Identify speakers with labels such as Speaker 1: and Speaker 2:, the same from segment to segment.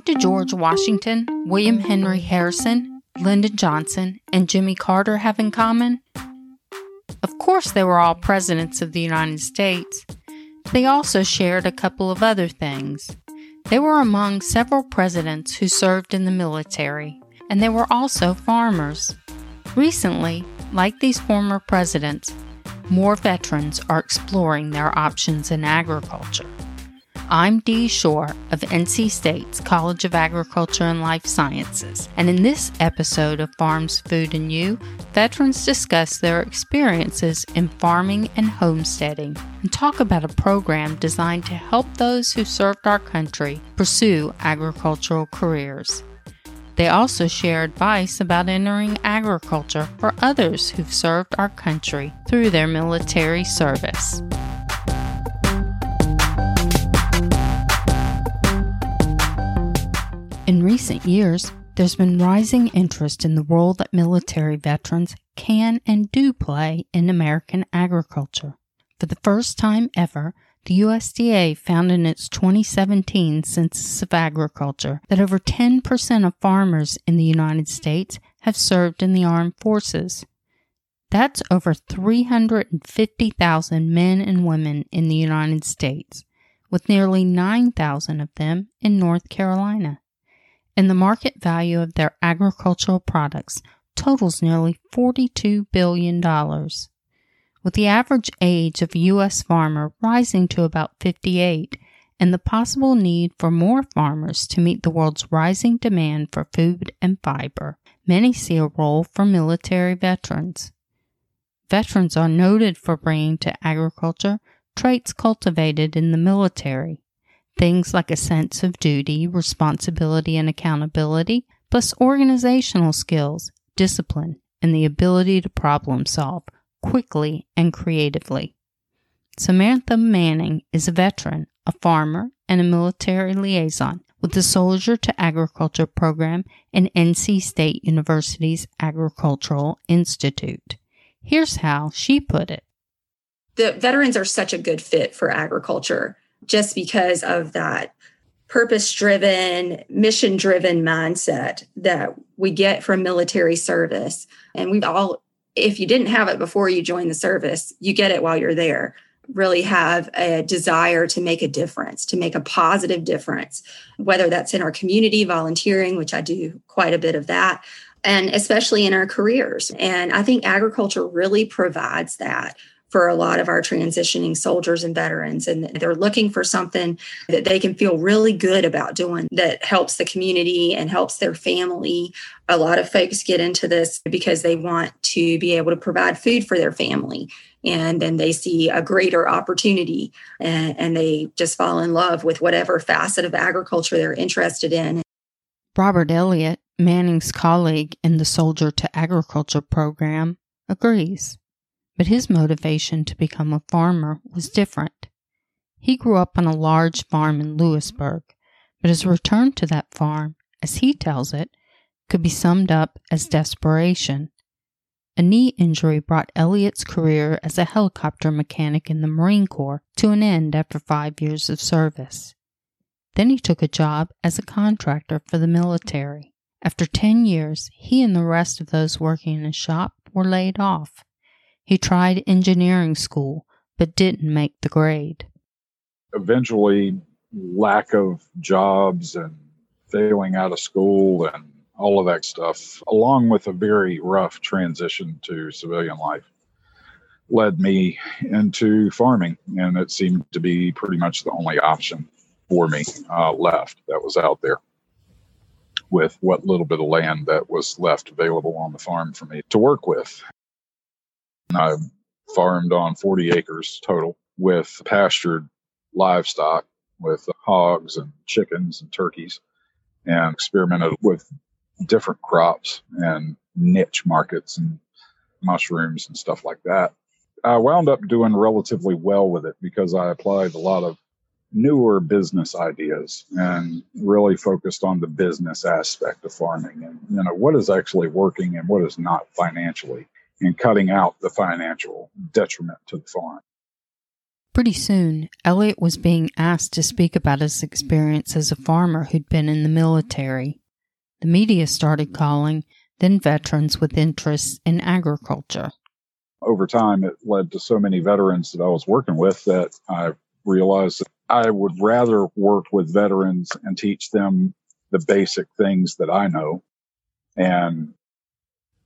Speaker 1: What did George Washington, William Henry Harrison, Lyndon Johnson, and Jimmy Carter have in common? Of course, they were all presidents of the United States. They also shared a couple of other things. They were among several presidents who served in the military, and they were also farmers. Recently, like these former presidents, more veterans are exploring their options in agriculture. I'm Dee Shore of NC State's College of Agriculture and Life Sciences, and in this episode of Farms, Food, and You, veterans discuss their experiences in farming and homesteading and talk about a program designed to help those who served our country pursue agricultural careers. They also share advice about entering agriculture for others who've served our country through their military service. Recent years, there's been rising interest in the role that military veterans can and do play in American agriculture. For the first time ever, the USDA found in its 2017 Census of Agriculture that over 10% of farmers in the United States have served in the armed forces. That's over 350,000 men and women in the United States, with nearly 9,000 of them in North Carolina and the market value of their agricultural products totals nearly $42 billion. With the average age of U.S. farmer rising to about 58 and the possible need for more farmers to meet the world's rising demand for food and fiber, many see a role for military veterans. Veterans are noted for bringing to agriculture traits cultivated in the military, Things like a sense of duty, responsibility, and accountability, plus organizational skills, discipline, and the ability to problem solve quickly and creatively. Samantha Manning is a veteran, a farmer, and a military liaison with the Soldier to Agriculture program in NC State University's Agricultural Institute. Here's how she put it.
Speaker 2: The veterans are such a good fit for agriculture just because of that purpose driven, mission driven mindset that we get from military service. And we've all, if you didn't have it before you joined the service, you get it while you're there. Really have a desire to make a difference, to make a positive difference, whether that's in our community, volunteering, which I do quite a bit of that, and especially in our careers. And I think agriculture really provides that for a lot of our transitioning soldiers and veterans. And they're looking for something that they can feel really good about doing that helps the community and helps their family. A lot of folks get into this because they want to be able to provide food for their family. And then they see a greater opportunity and, and they just fall in love with whatever facet of agriculture they're interested in.
Speaker 1: Robert Elliott, Manning's colleague in the Soldier to Agriculture program, agrees but his motivation to become a farmer was different. He grew up on a large farm in Louisburg, but his return to that farm, as he tells it, could be summed up as desperation. A knee injury brought Elliott's career as a helicopter mechanic in the Marine Corps to an end after five years of service. Then he took a job as a contractor for the military. After 10 years, he and the rest of those working in his shop were laid off. He tried engineering school, but didn't make the grade.
Speaker 3: Eventually, lack of jobs and failing out of school and all of that stuff, along with a very rough transition to civilian life, led me into farming. And it seemed to be pretty much the only option for me uh, left that was out there with what little bit of land that was left available on the farm for me to work with. I farmed on 40 acres total with pastured livestock with hogs and chickens and turkeys and experimented with different crops and niche markets and mushrooms and stuff like that. I wound up doing relatively well with it because I applied a lot of newer business ideas and really focused on the business aspect of farming and you know what is actually working and what is not financially and cutting out the financial detriment to the farm.
Speaker 1: Pretty soon, Elliott was being asked to speak about his experience as a farmer who'd been in the military. The media started calling, then veterans with interests in agriculture.
Speaker 3: Over time, it led to so many veterans that I was working with that I realized that I would rather work with veterans and teach them the basic things that I know and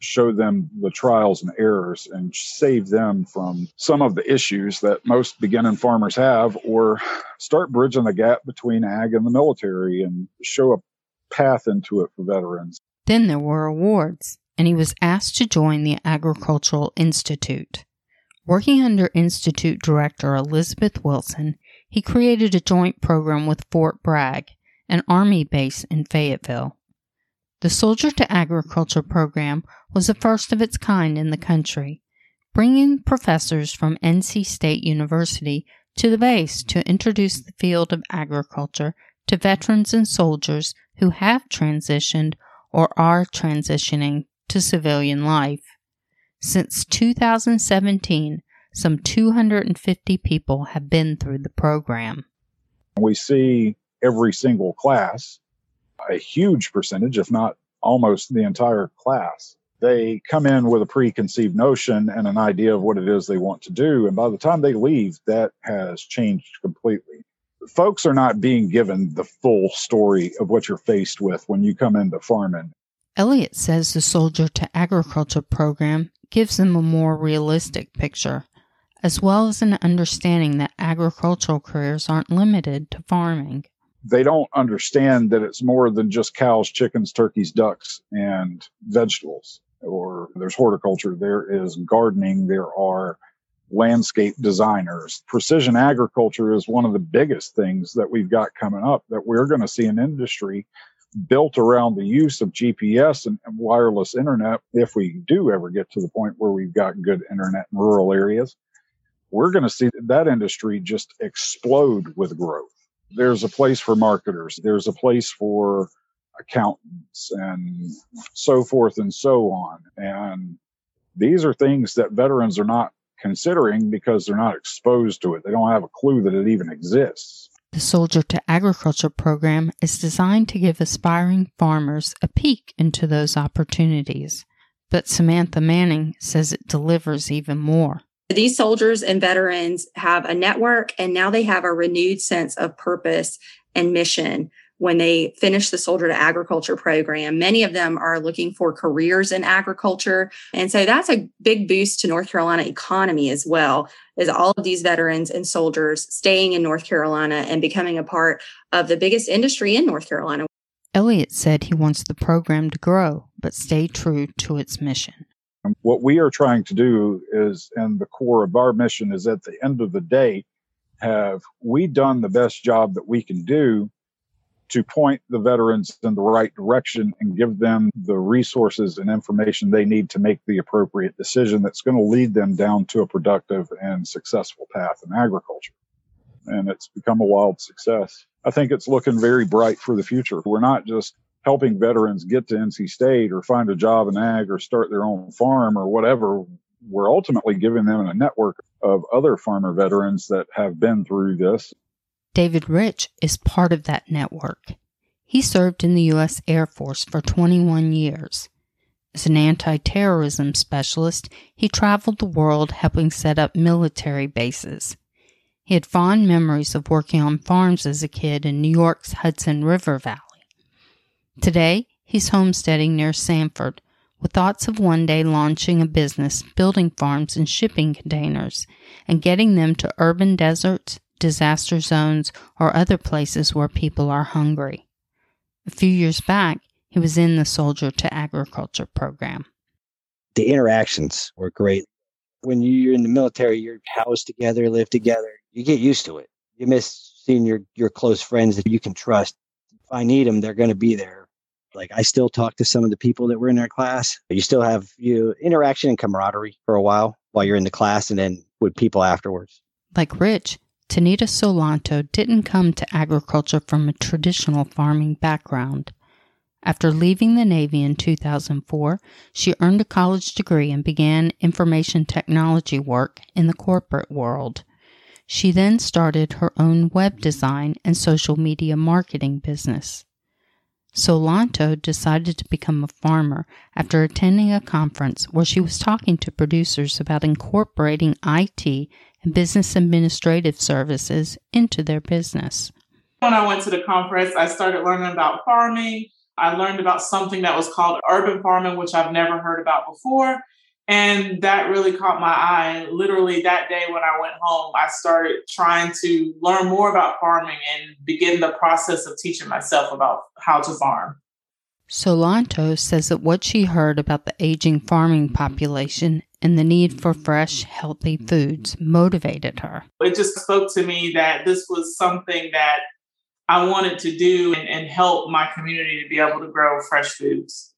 Speaker 3: show them the trials and errors and save them from some of the issues that most beginning farmers have or start bridging the gap between ag and the military and show a path into it for veterans.
Speaker 1: Then there were awards, and he was asked to join the Agricultural Institute. Working under Institute Director Elizabeth Wilson, he created a joint program with Fort Bragg, an Army base in Fayetteville. The Soldier to Agriculture program was the first of its kind in the country, bringing professors from NC State University to the base to introduce the field of agriculture to veterans and soldiers who have transitioned or are transitioning to civilian life. Since 2017, some 250 people have been through the program.
Speaker 3: We see every single class, a huge percentage, if not almost the entire class. They come in with a preconceived notion and an idea of what it is they want to do. And by the time they leave, that has changed completely. Folks are not being given the full story of what you're faced with when you come into farming.
Speaker 1: Elliott says the Soldier to Agriculture program gives them a more realistic picture, as well as an understanding that agricultural careers aren't limited to farming
Speaker 3: they don't understand that it's more than just cows, chickens, turkeys, ducks, and vegetables. Or there's horticulture, there is gardening, there are landscape designers. Precision agriculture is one of the biggest things that we've got coming up that we're going to see an industry built around the use of GPS and, wireless internet. If we do ever get to the point where we've got good internet in rural areas, we're going to see that industry just explode with growth there's a place for marketers, there's a place for accountants and so forth and so on. And these are things that veterans are not considering because they're not exposed to it. They don't have a clue that it even exists.
Speaker 1: The Soldier to Agriculture program is designed to give aspiring farmers a peek into those opportunities. But Samantha Manning says it delivers even more.
Speaker 2: These soldiers and veterans have a network and now they have a renewed sense of purpose and mission when they finish the Soldier to Agriculture program. Many of them are looking for careers in agriculture. And so that's a big boost to North Carolina economy as well, is all of these veterans and soldiers staying in North Carolina and becoming a part of the biggest industry in North Carolina.
Speaker 1: Elliott said he wants the program to grow, but stay true to its mission.
Speaker 3: Um, what we are trying to do is, and the core of our mission is at the end of the day, have we done the best job that we can do to point the veterans in the right direction and give them the resources and information they need to make the appropriate decision that's going to lead them down to a productive and successful path in agriculture. And it's become a wild success. I think it's looking very bright for the future. We're not just helping veterans get to NC State or find a job in ag or start their own farm or whatever, we're ultimately giving them a network of other farmer veterans that have been through this.
Speaker 1: David Rich is part of that network. He served in the U.S. Air Force for 21 years. As an anti terrorism specialist, he traveled the world helping set up military bases. He had fond memories of working on farms as a kid in New York's Hudson River Valley. Today, he's homesteading near Sanford with thoughts of one day launching a business building farms and shipping containers and getting them to urban deserts, disaster zones, or other places where people are hungry. A few years back, he was in the Soldier to Agriculture program.
Speaker 4: The interactions were great. When you're in the military, you're housed together, live together. You get used to it. You miss seeing your, your close friends that you can trust. If I need them, they're going to be there like I still talk to some of the people that were in our class. You still have you interaction and camaraderie for a while while you're in the class and then with people afterwards.
Speaker 1: Like Rich, Tanita Solanto didn't come to agriculture from a traditional farming background. After leaving the Navy in 2004, she earned a college degree and began information technology work in the corporate world. She then started her own web design and social media marketing business. Solanto decided to become a farmer after attending a conference where she was talking to producers about incorporating IT and business administrative services into their business.
Speaker 5: When I went to the conference, I started learning about farming. I learned about something that was called urban farming, which I've never heard about before. And that really caught my eye. Literally, that day when I went home, I started trying to learn more about farming and begin the process of teaching myself about how to farm.
Speaker 1: Solanto says that what she heard about the aging farming population and the need for fresh, healthy foods motivated her.
Speaker 5: It just spoke to me that this was something that I wanted to do and, and help my community to be able to grow fresh foods.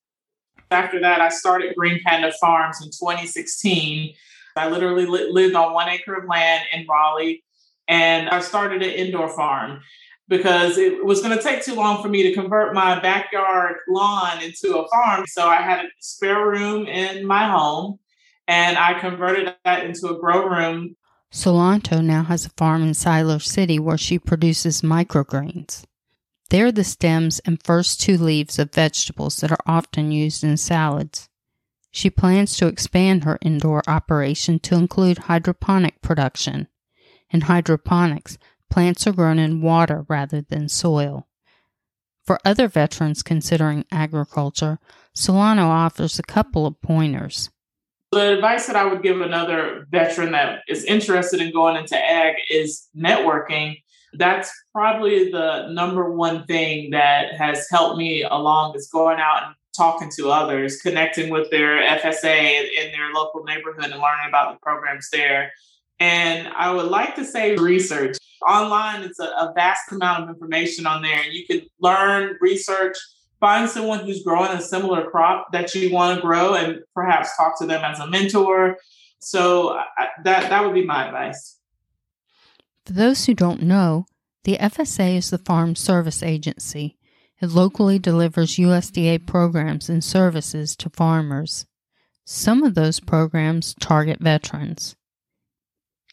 Speaker 5: After that, I started Green Panda Farms in 2016. I literally li- lived on one acre of land in Raleigh, and I started an indoor farm because it was going to take too long for me to convert my backyard lawn into a farm. So I had a spare room in my home, and I converted that into a grow room.
Speaker 1: Solanto now has a farm in Siler City where she produces microgreens. They're the stems and first two leaves of vegetables that are often used in salads. She plans to expand her indoor operation to include hydroponic production. In hydroponics, plants are grown in water rather than soil. For other veterans considering agriculture, Solano offers a couple of pointers.
Speaker 5: The advice that I would give another veteran that is interested in going into ag is networking that's probably the number one thing that has helped me along is going out and talking to others, connecting with their FSA in their local neighborhood and learning about the programs there. And I would like to say research. Online, it's a, a vast amount of information on there. You can learn, research, find someone who's growing a similar crop that you want to grow and perhaps talk to them as a mentor. So I, that that would be my advice.
Speaker 1: For those who don't know, the FSA is the Farm Service Agency. It locally delivers USDA programs and services to farmers. Some of those programs target veterans.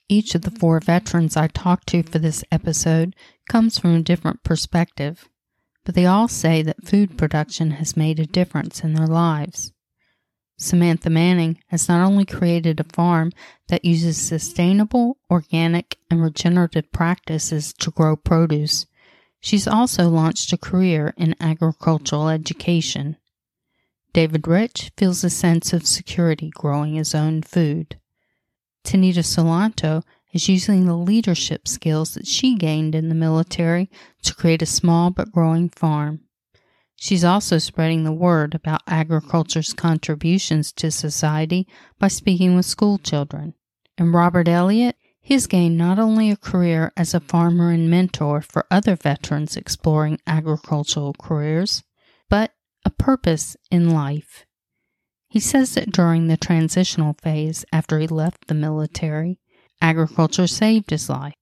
Speaker 1: Each of the four veterans I talked to for this episode comes from a different perspective, but they all say that food production has made a difference in their lives. Samantha Manning has not only created a farm that uses sustainable, organic, and regenerative practices to grow produce, she's also launched a career in agricultural education. David Rich feels a sense of security growing his own food. Tanita Solanto is using the leadership skills that she gained in the military to create a small but growing farm. She's also spreading the word about agriculture's contributions to society by speaking with school children. And Robert Elliott, he's gained not only a career as a farmer and mentor for other veterans exploring agricultural careers, but a purpose in life. He says that during the transitional phase after he left the military, agriculture saved his life.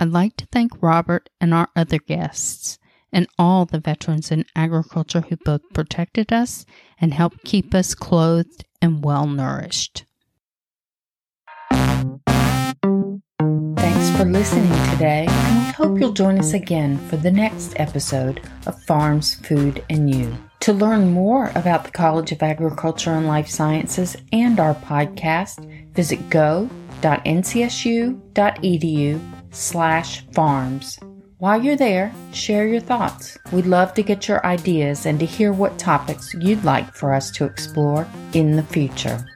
Speaker 1: I'd like to thank Robert and our other guests and all the veterans in agriculture who both protected us and helped keep us clothed and well nourished. Thanks for listening today, and we hope you'll join us again for the next episode of Farms, Food, and You. To learn more about the College of Agriculture and Life Sciences and our podcast, visit go.ncsu.edu slash farms. While you're there, share your thoughts. We'd love to get your ideas and to hear what topics you'd like for us to explore in the future.